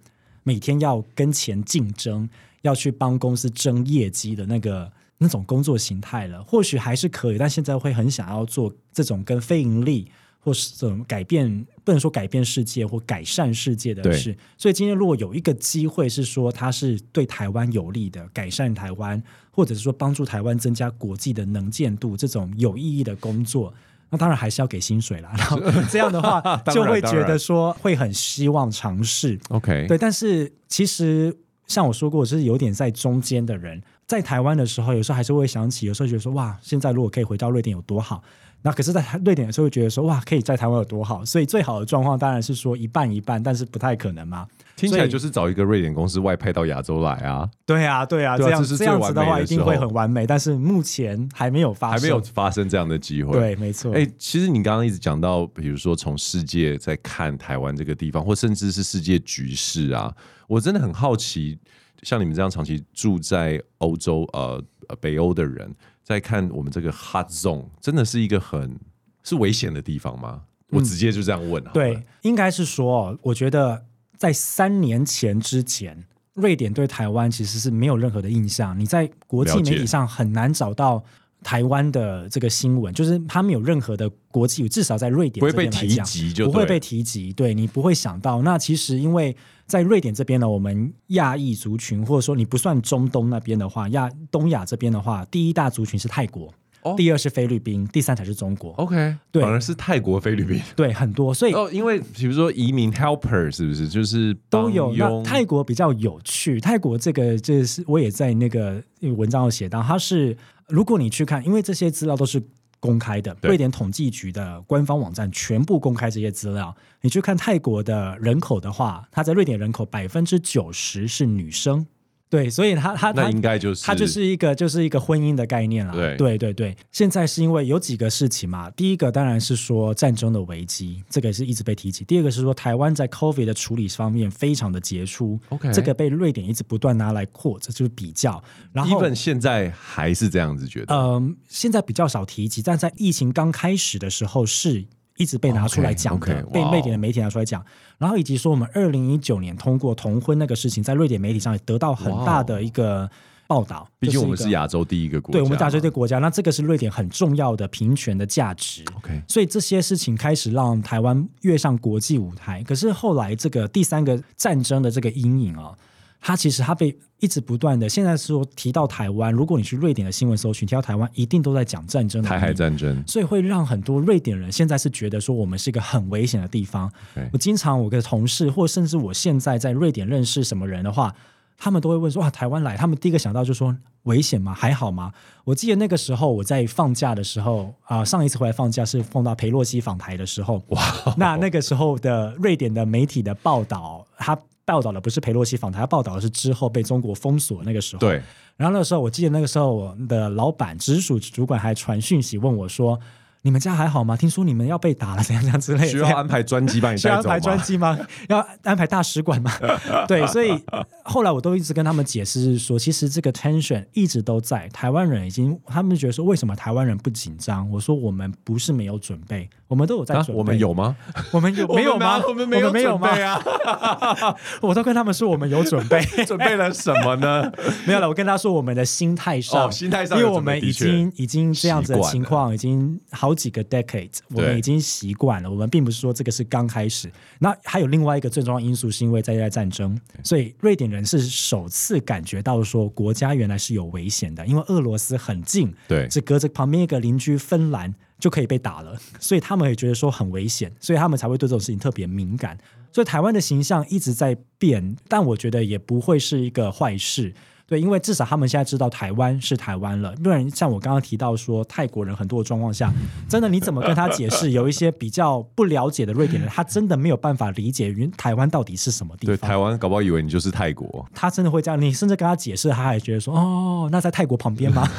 每天要跟钱竞争。要去帮公司争业绩的那个那种工作形态了，或许还是可以，但现在会很想要做这种跟非盈利或是这种改变，不能说改变世界或改善世界的事。所以今天如果有一个机会是说它是对台湾有利的，改善台湾，或者是说帮助台湾增加国际的能见度，这种有意义的工作，那当然还是要给薪水啦。然后 这样的话，就会觉得说会很希望尝试。OK，对，但是其实。像我说过，我是有点在中间的人，在台湾的时候，有时候还是会想起，有时候觉得说，哇，现在如果可以回到瑞典有多好。那可是，在瑞典的时候，会觉得说，哇，可以在台湾有多好。所以，最好的状况当然是说一半一半，但是不太可能嘛。听起来就是找一个瑞典公司外派到亚洲来啊。对啊，对啊，这样这，这样子的话一定会很完美。但是目前还没有发生，还没有发生这样的机会。对，没错。哎，其实你刚刚一直讲到，比如说从世界在看台湾这个地方，或甚至是世界局势啊，我真的很好奇。像你们这样长期住在欧洲，呃，北欧的人，在看我们这个 hot zone，真的是一个很是危险的地方吗？我直接就这样问。嗯、对，应该是说，我觉得在三年前之前，瑞典对台湾其实是没有任何的印象。你在国际媒体上很难找到。台湾的这个新闻，就是他没有任何的国际，至少在瑞典这边来讲，不会被提及就，不会被提及。对，你不会想到。那其实因为在瑞典这边呢，我们亚裔族群，或者说你不算中东那边的话，亚东亚这边的话，第一大族群是泰国，哦、第二是菲律宾，第三才是中国。OK，对，反而是泰国、菲律宾，对，很多。所以哦，因为比如说移民 helper 是不是就是都有？那泰国比较有趣，泰国这个这是我也在那个文章有写到，它是。如果你去看，因为这些资料都是公开的，瑞典统计局的官方网站全部公开这些资料。你去看泰国的人口的话，它在瑞典人口百分之九十是女生。对，所以他他他那应该就是他就是一个就是一个婚姻的概念了。对对对对，现在是因为有几个事情嘛。第一个当然是说战争的危机，这个也是一直被提起。第二个是说台湾在 COVID 的处理方面非常的杰出。OK，这个被瑞典一直不断拿来扩，这就是比较。然后，even 现在还是这样子觉得。嗯、呃，现在比较少提及，但在疫情刚开始的时候是。一直被拿出来讲的，okay, okay, 被瑞典的媒体拿出来讲，然后以及说我们二零一九年通过同婚那个事情，在瑞典媒体上也得到很大的一个报道。毕竟我们是亚洲第一个国家，对，我们亚洲这个国家，那这个是瑞典很重要的平权的价值。OK，所以这些事情开始让台湾跃上国际舞台。可是后来这个第三个战争的这个阴影啊。它其实它被一直不断的，现在说提到台湾，如果你去瑞典的新闻搜寻，提到台湾一定都在讲战争，台海战争，所以会让很多瑞典人现在是觉得说我们是一个很危险的地方。我经常我的同事或甚至我现在在瑞典认识什么人的话，他们都会问说哇，台湾来，他们第一个想到就说危险吗？还好吗？我记得那个时候我在放假的时候啊、呃，上一次回来放假是碰到裴洛西访台的时候，哇，那那个时候的瑞典的媒体的报道他。报道的不是佩洛西访台，他报道的是之后被中国封锁那个时候。对。然后那个时候，我记得那个时候我的老板直属主管还传讯息问我说。你们家还好吗？听说你们要被打了，怎样怎样之类的。需要安排专机帮你 带走吗？需要安排专机吗？要安排大使馆吗？对，所以后来我都一直跟他们解释是说，其实这个 tension 一直都在。台湾人已经，他们觉得说，为什么台湾人不紧张？我说我们不是没有准备，我们都有在准备。啊、我们有吗？我们有没有吗？我们没有准备啊！我都跟他们说我们有准备，准备了什么呢？没有了，我跟他说我们的心态上，哦、心态上，因为我们已经已经这样子的情况已经好几个 decade。我们已经习惯了，我们并不是说这个是刚开始。那还有另外一个最重要因素，是因为在在战争，所以瑞典人是首次感觉到说国家原来是有危险的，因为俄罗斯很近，对，只隔着旁边一个邻居芬兰就可以被打了，所以他们也觉得说很危险，所以他们才会对这种事情特别敏感。所以台湾的形象一直在变，但我觉得也不会是一个坏事。对，因为至少他们现在知道台湾是台湾了。不然像我刚刚提到说，泰国人很多的状况下，真的你怎么跟他解释？有一些比较不了解的瑞典人，他真的没有办法理解云台湾到底是什么地方。对，台湾搞不好以为你就是泰国。他真的会这样，你甚至跟他解释，他还觉得说，哦，那在泰国旁边吗？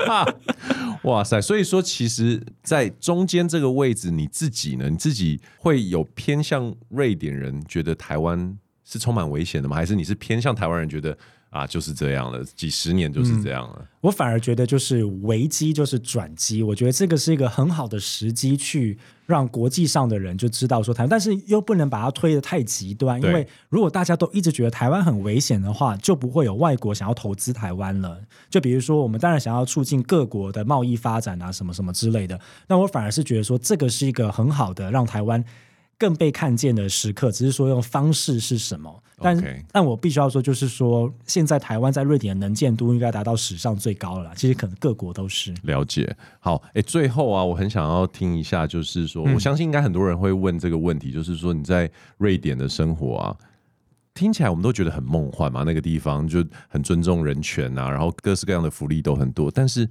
哇塞！所以说，其实，在中间这个位置，你自己呢？你自己会有偏向瑞典人，觉得台湾是充满危险的吗？还是你是偏向台湾人，觉得？啊，就是这样了，几十年就是这样了。嗯，我反而觉得，就是危机就是转机。我觉得这个是一个很好的时机，去让国际上的人就知道说台湾，但是又不能把它推得太极端，因为如果大家都一直觉得台湾很危险的话，就不会有外国想要投资台湾了。就比如说，我们当然想要促进各国的贸易发展啊，什么什么之类的。那我反而是觉得说，这个是一个很好的让台湾。更被看见的时刻，只是说用方式是什么？但.但我必须要说，就是说，现在台湾在瑞典的能见度应该达到史上最高了啦。其实可能各国都是了解。好，哎，最后啊，我很想要听一下，就是说，嗯、我相信应该很多人会问这个问题，就是说你在瑞典的生活啊，听起来我们都觉得很梦幻嘛，那个地方就很尊重人权啊，然后各式各样的福利都很多。但是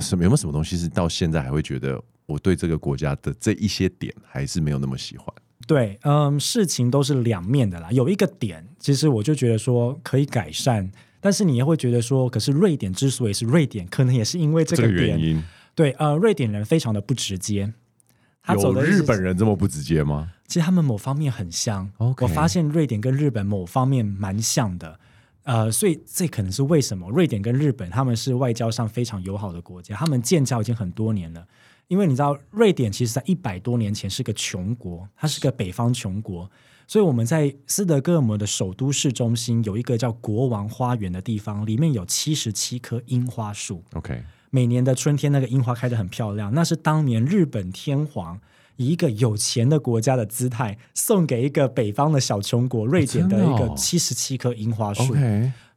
什么有没有什么东西是到现在还会觉得我对这个国家的这一些点还是没有那么喜欢？对，嗯，事情都是两面的啦。有一个点，其实我就觉得说可以改善，但是你也会觉得说，可是瑞典之所以是瑞典，可能也是因为这个原因。对，呃，瑞典人非常的不直接。他走的有日本人这么不直接吗？其实他们某方面很像。我发现瑞典跟日本某方面蛮像的。呃，所以这可能是为什么瑞典跟日本他们是外交上非常友好的国家，他们建交已经很多年了。因为你知道，瑞典其实在一百多年前是个穷国，它是个北方穷国，所以我们在斯德哥尔摩的首都市中心有一个叫国王花园的地方，里面有七十七棵樱花树。OK，每年的春天那个樱花开得很漂亮，那是当年日本天皇以一个有钱的国家的姿态送给一个北方的小穷国瑞典的一个七十七棵樱花树。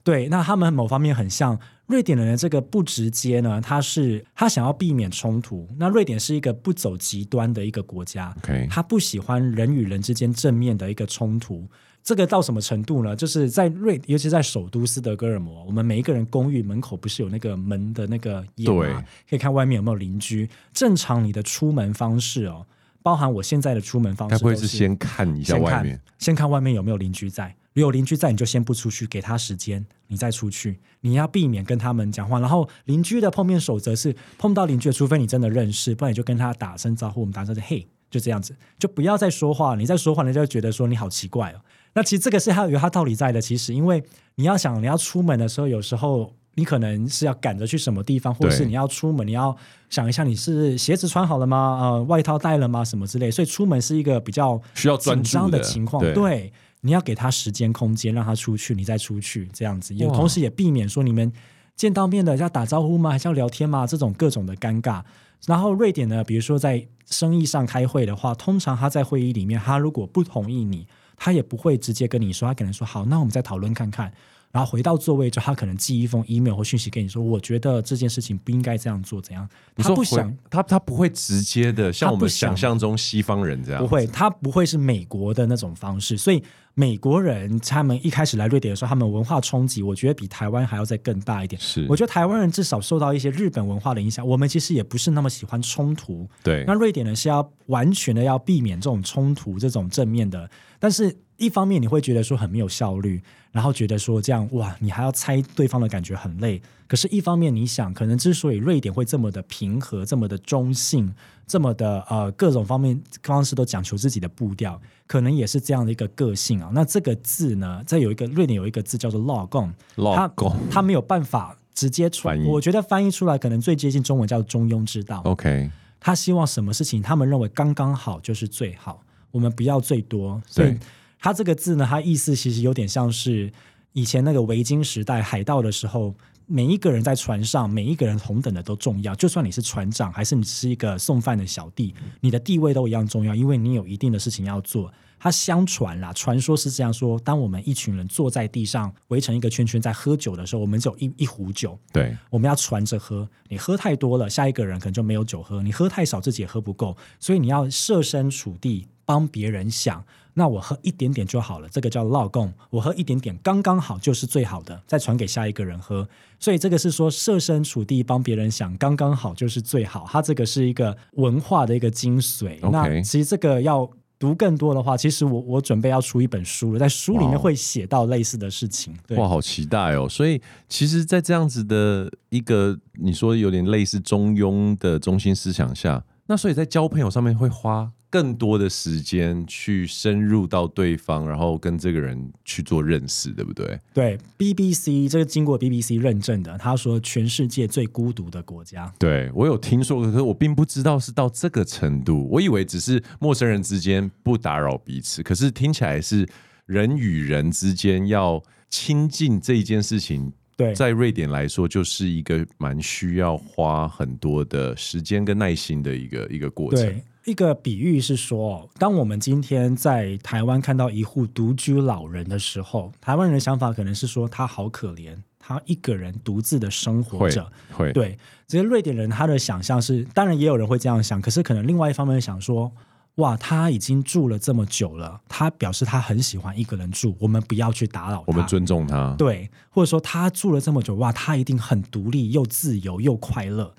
对，那他们某方面很像。瑞典人的这个不直接呢，他是他想要避免冲突。那瑞典是一个不走极端的一个国家.他不喜欢人与人之间正面的一个冲突。这个到什么程度呢？就是在瑞，尤其在首都斯德哥尔摩，我们每一个人公寓门口不是有那个门的那个眼吗？对可以看外面有没有邻居。正常你的出门方式哦，包含我现在的出门方式，该不会是先看一下外面，先看外面有没有邻居在。如果有邻居在，你就先不出去，给他时间，你再出去。你要避免跟他们讲话。然后邻居的碰面守则是，碰到邻居，除非你真的认识，不然你就跟他打声招呼。我们打声招呼，嘿，就这样子，就不要再说话。你再说话，人家就觉得说你好奇怪哦。那其实这个是还有它道理在的。其实，因为你要想，你要出门的时候，有时候你可能是要赶着去什么地方，或者是你要出门，你要想一下，你是鞋子穿好了吗？呃，外套带了吗？什么之类。所以出门是一个比较需要紧张的情况，对。对你要给他时间空间，让他出去，你再出去，这样子，也同时也避免说你们见到面的要打招呼吗？还是要聊天吗？这种各种的尴尬。然后瑞典呢，比如说在生意上开会的话，通常他在会议里面，他如果不同意你，他也不会直接跟你说，他可能说好，那我们再讨论看看。然后回到座位之后，他可能寄一封 email 或讯息给你说：“我觉得这件事情不应该这样做，怎样？”他不想，他他不会直接的像我们想象中西方人这样，不会，他不会是美国的那种方式。所以美国人他们一开始来瑞典的时候，他们文化冲击，我觉得比台湾还要再更大一点。是，我觉得台湾人至少受到一些日本文化的影响，我们其实也不是那么喜欢冲突。对，那瑞典人是要完全的要避免这种冲突，这种正面的。但是一方面你会觉得说很没有效率，然后觉得说这样哇，你还要猜对方的感觉很累。可是，一方面你想，可能之所以瑞典会这么的平和，这么的中性，这么的呃各种方面方式都讲求自己的步调。可能也是这样的一个个性啊。那这个字呢，在有一个瑞典有一个字叫做 lagom，lagom，它没有办法直接传译。我觉得翻译出来可能最接近中文叫中庸之道。OK，他希望什么事情，他们认为刚刚好就是最好，我们不要最多。所以他这个字呢，它意思其实有点像是以前那个维京时代海盗的时候。每一个人在船上，每一个人同等的都重要。就算你是船长，还是你是一个送饭的小弟，你的地位都一样重要，因为你有一定的事情要做。他相传啦，传说是这样说：当我们一群人坐在地上围成一个圈圈在喝酒的时候，我们只有一一壶酒，对，我们要传着喝。你喝太多了，下一个人可能就没有酒喝；你喝太少，自己也喝不够。所以你要设身处地帮别人想。那我喝一点点就好了，这个叫老贡。我喝一点点刚刚好就是最好的，再传给下一个人喝。所以这个是说设身处地帮别人想，刚刚好就是最好。它这个是一个文化的一个精髓。那其实这个要读更多的话，其实我我准备要出一本书了，在书里面会写到类似的事情。哇，哇，好期待哦！所以其实，在这样子的一个你说有点类似中庸的中心思想下，那所以在交朋友上面会花。更多的时间去深入到对方，然后跟这个人去做认识，对不对？对，BBC 这个经过 BBC 认证的，他说全世界最孤独的国家。对，我有听说过，可是我并不知道是到这个程度，我以为只是陌生人之间不打扰彼此，可是听起来是人与人之间要亲近这一件事情，对，在瑞典来说就是一个蛮需要花很多的时间跟耐心的一个一个过程。对。一个比喻是说，当我们今天在台湾看到一户独居老人的时候，台湾人的想法可能是说他好可怜，他一个人独自的生活着。会，会对，这些瑞典人他的想象是，当然也有人会这样想，可是可能另外一方面想说，哇，他已经住了这么久了，他表示他很喜欢一个人住，我们不要去打扰他，我们尊重他。对，或者说他住了这么久，哇，他一定很独立又自由又快乐。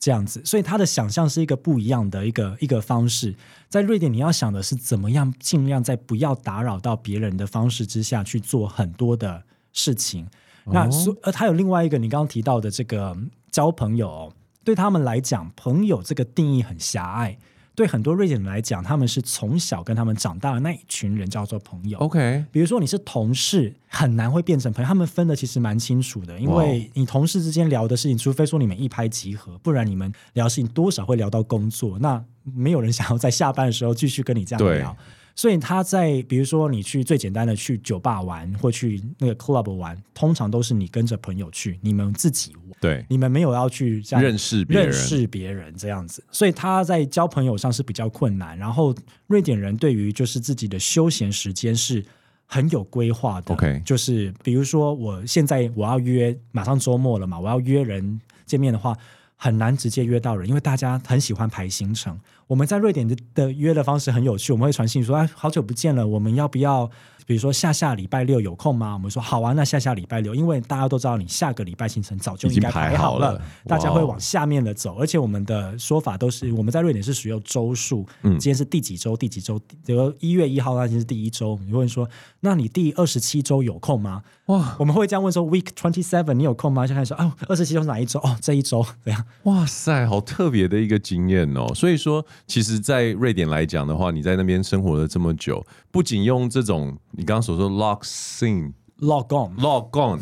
这样子，所以他的想象是一个不一样的一个一个方式。在瑞典，你要想的是怎么样尽量在不要打扰到别人的方式之下去做很多的事情。哦、那呃，他有另外一个你刚刚提到的这个交朋友，对他们来讲，朋友这个定义很狭隘。对很多瑞典人来讲，他们是从小跟他们长大的那一群人叫做朋友。OK，比如说你是同事，很难会变成朋友。他们分的其实蛮清楚的，因为你同事之间聊的事情，除非说你们一拍即合，不然你们聊事情多少会聊到工作。那没有人想要在下班的时候继续跟你这样聊。所以他在比如说你去最简单的去酒吧玩，或去那个 club 玩，通常都是你跟着朋友去，你们自己玩。对，你们没有要去这样认识别人，认识别人这样子，所以他在交朋友上是比较困难。然后瑞典人对于就是自己的休闲时间是很有规划的。OK，就是比如说我现在我要约，马上周末了嘛，我要约人见面的话，很难直接约到人，因为大家很喜欢排行程。我们在瑞典的的约的方式很有趣，我们会传信说：“哎，好久不见了，我们要不要？”比如说下下礼拜六有空吗？我们说好啊，那下下礼拜六，因为大家都知道你下个礼拜行程早就应该排好了，好了大家会往下面的走。而且我们的说法都是我们在瑞典是使用周数，嗯，今天是第几周？第几周？比如一月一号那天是第一周，你会说，那你第二十七周有空吗？哇，我们会这样问说，Week twenty seven 你有空吗？就开始说哦，二十七周是哪一周？哦，这一周怎样？哇塞，好特别的一个经验哦。所以说，其实，在瑞典来讲的话，你在那边生活了这么久，不仅用这种。你刚刚所说 log in log on log on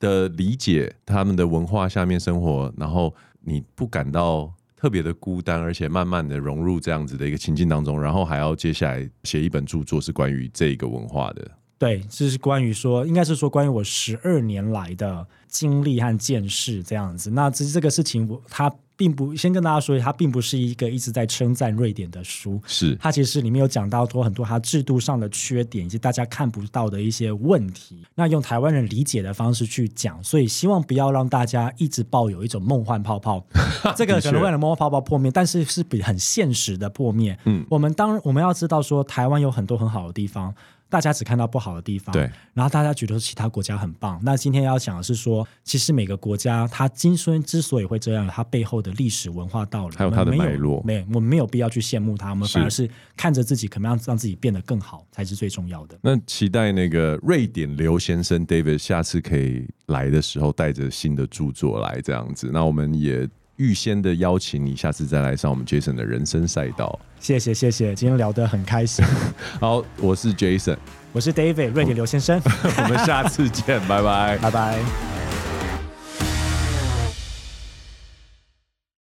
的理解，他们的文化下面生活，然后你不感到特别的孤单，而且慢慢的融入这样子的一个情境当中，然后还要接下来写一本著作，是关于这一个文化的。对，这是关于说，应该是说关于我十二年来的经历和见识这样子。那其实这个事情，我他。并不先跟大家说，它并不是一个一直在称赞瑞典的书，是它其实里面有讲到多很多它制度上的缺点，以及大家看不到的一些问题。那用台湾人理解的方式去讲，所以希望不要让大家一直抱有一种梦幻泡泡。这个可能为了梦幻泡泡破灭，但是是比很现实的破灭。嗯，我们当我们要知道说，台湾有很多很好的地方。大家只看到不好的地方，对，然后大家觉得其他国家很棒。那今天要讲的是说，其实每个国家它今生之所以会这样，它背后的历史文化道理，还有它的脉络，没，我们没有必要去羡慕它，我们反而是看着自己怎么样让自己变得更好才是最重要的。那期待那个瑞典刘先生 David 下次可以来的时候，带着新的著作来这样子。那我们也。预先的邀请你，下次再来上我们 Jason 的人生赛道。谢谢谢谢，今天聊得很开心。好，我是 Jason，我是 David 瑞典刘先生，我们下次见，拜拜，拜拜。